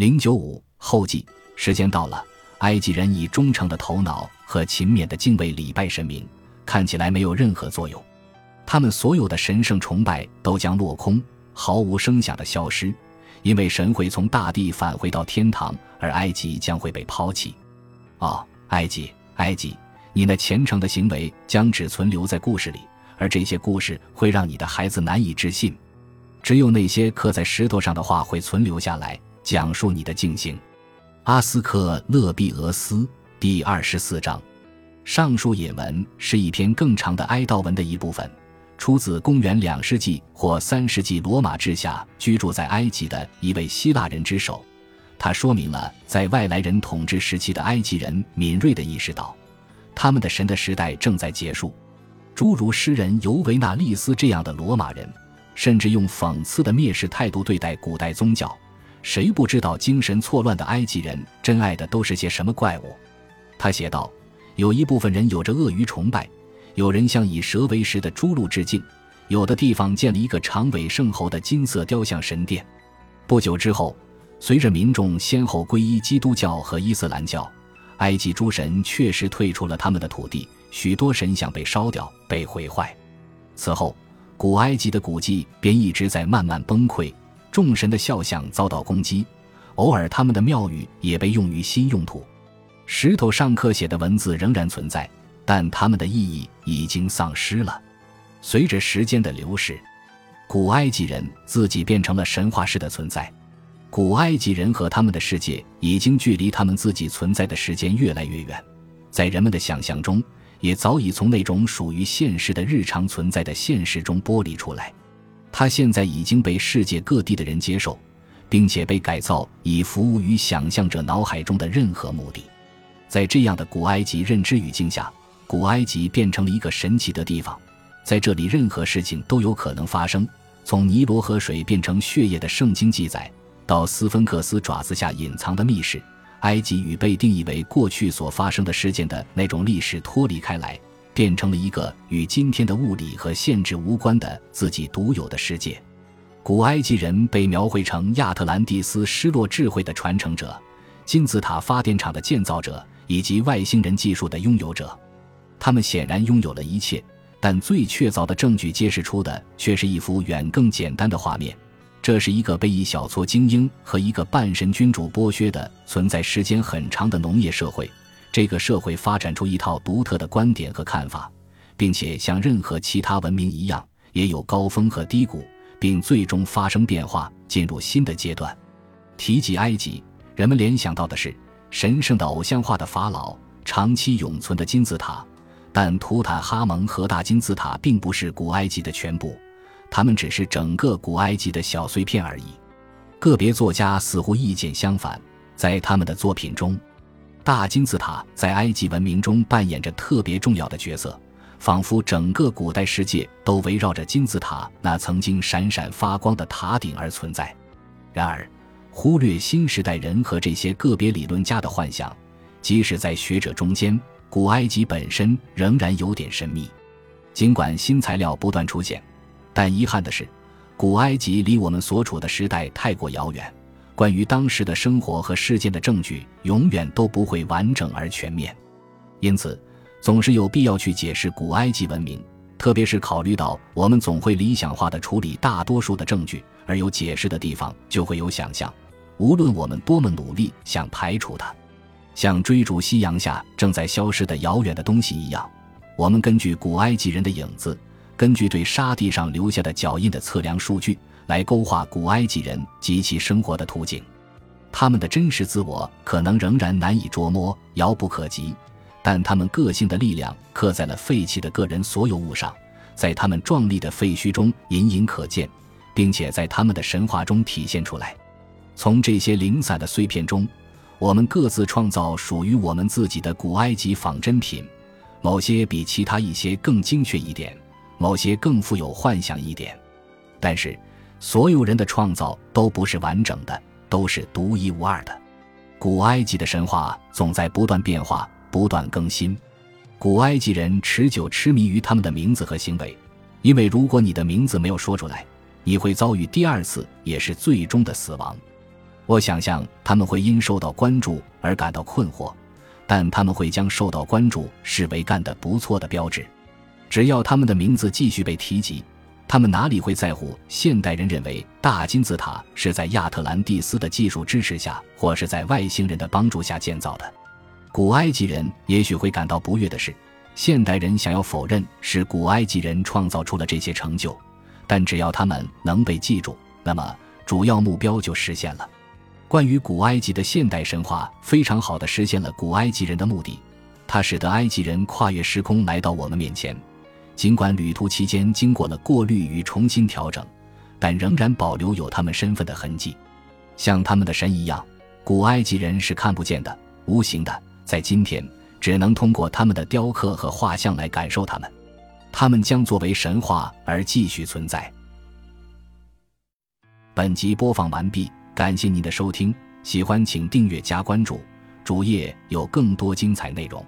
零九五后记，时间到了，埃及人以忠诚的头脑和勤勉的敬畏礼拜神明，看起来没有任何作用。他们所有的神圣崇拜都将落空，毫无声响的消失，因为神会从大地返回到天堂，而埃及将会被抛弃。哦，埃及，埃及，你那虔诚的行为将只存留在故事里，而这些故事会让你的孩子难以置信。只有那些刻在石头上的话会存留下来。讲述你的敬行，阿斯克勒庇俄斯第二十四章，上述引文是一篇更长的哀悼文的一部分，出自公元两世纪或三世纪罗马治下居住在埃及的一位希腊人之手。它说明了在外来人统治时期的埃及人敏锐地意识到，他们的神的时代正在结束。诸如诗人尤维纳利斯这样的罗马人，甚至用讽刺的蔑视态度对待古代宗教。谁不知道精神错乱的埃及人真爱的都是些什么怪物？他写道：“有一部分人有着鳄鱼崇拜，有人向以蛇为食的猪鹿致敬，有的地方建了一个长尾圣猴的金色雕像神殿。不久之后，随着民众先后皈依基督教和伊斯兰教，埃及诸神确实退出了他们的土地，许多神像被烧掉、被毁坏。此后，古埃及的古迹便一直在慢慢崩溃。”众神的肖像遭到攻击，偶尔他们的庙宇也被用于新用途。石头上刻写的文字仍然存在，但它们的意义已经丧失了。随着时间的流逝，古埃及人自己变成了神话式的存在。古埃及人和他们的世界已经距离他们自己存在的时间越来越远，在人们的想象中，也早已从那种属于现实的日常存在的现实中剥离出来。他现在已经被世界各地的人接受，并且被改造以服务于想象者脑海中的任何目的。在这样的古埃及认知语境下，古埃及变成了一个神奇的地方，在这里任何事情都有可能发生。从尼罗河水变成血液的圣经记载，到斯芬克斯爪子下隐藏的密室，埃及与被定义为过去所发生的事件的那种历史脱离开来。变成了一个与今天的物理和限制无关的自己独有的世界。古埃及人被描绘成亚特兰蒂斯失落智慧的传承者、金字塔发电厂的建造者以及外星人技术的拥有者。他们显然拥有了一切，但最确凿的证据揭示出的却是一幅远更简单的画面。这是一个被一小撮精英和一个半神君主剥削的、存在时间很长的农业社会。这个社会发展出一套独特的观点和看法，并且像任何其他文明一样，也有高峰和低谷，并最终发生变化，进入新的阶段。提及埃及，人们联想到的是神圣的偶像化的法老、长期永存的金字塔，但图坦哈蒙和大金字塔并不是古埃及的全部，它们只是整个古埃及的小碎片而已。个别作家似乎意见相反，在他们的作品中。大金字塔在埃及文明中扮演着特别重要的角色，仿佛整个古代世界都围绕着金字塔那曾经闪闪发光的塔顶而存在。然而，忽略新时代人和这些个别理论家的幻想，即使在学者中间，古埃及本身仍然有点神秘。尽管新材料不断出现，但遗憾的是，古埃及离我们所处的时代太过遥远。关于当时的生活和事件的证据永远都不会完整而全面，因此总是有必要去解释古埃及文明，特别是考虑到我们总会理想化的处理大多数的证据，而有解释的地方就会有想象。无论我们多么努力想排除它，像追逐夕阳下正在消失的遥远的东西一样，我们根据古埃及人的影子，根据对沙地上留下的脚印的测量数据。来勾画古埃及人及其生活的图景，他们的真实自我可能仍然难以捉摸、遥不可及，但他们个性的力量刻在了废弃的个人所有物上，在他们壮丽的废墟中隐隐可见，并且在他们的神话中体现出来。从这些零散的碎片中，我们各自创造属于我们自己的古埃及仿真品，某些比其他一些更精确一点，某些更富有幻想一点，但是。所有人的创造都不是完整的，都是独一无二的。古埃及的神话总在不断变化、不断更新。古埃及人持久痴迷于他们的名字和行为，因为如果你的名字没有说出来，你会遭遇第二次也是最终的死亡。我想象他们会因受到关注而感到困惑，但他们会将受到关注视为干得不错的标志。只要他们的名字继续被提及，他们哪里会在乎现代人认为大金字塔是在亚特兰蒂斯的技术支持下，或是在外星人的帮助下建造的？古埃及人也许会感到不悦的是，现代人想要否认是古埃及人创造出了这些成就，但只要他们能被记住，那么主要目标就实现了。关于古埃及的现代神话，非常好的实现了古埃及人的目的，它使得埃及人跨越时空来到我们面前。尽管旅途期间经过了过滤与重新调整，但仍然保留有他们身份的痕迹。像他们的神一样，古埃及人是看不见的、无形的。在今天，只能通过他们的雕刻和画像来感受他们。他们将作为神话而继续存在。本集播放完毕，感谢您的收听，喜欢请订阅加关注，主页有更多精彩内容。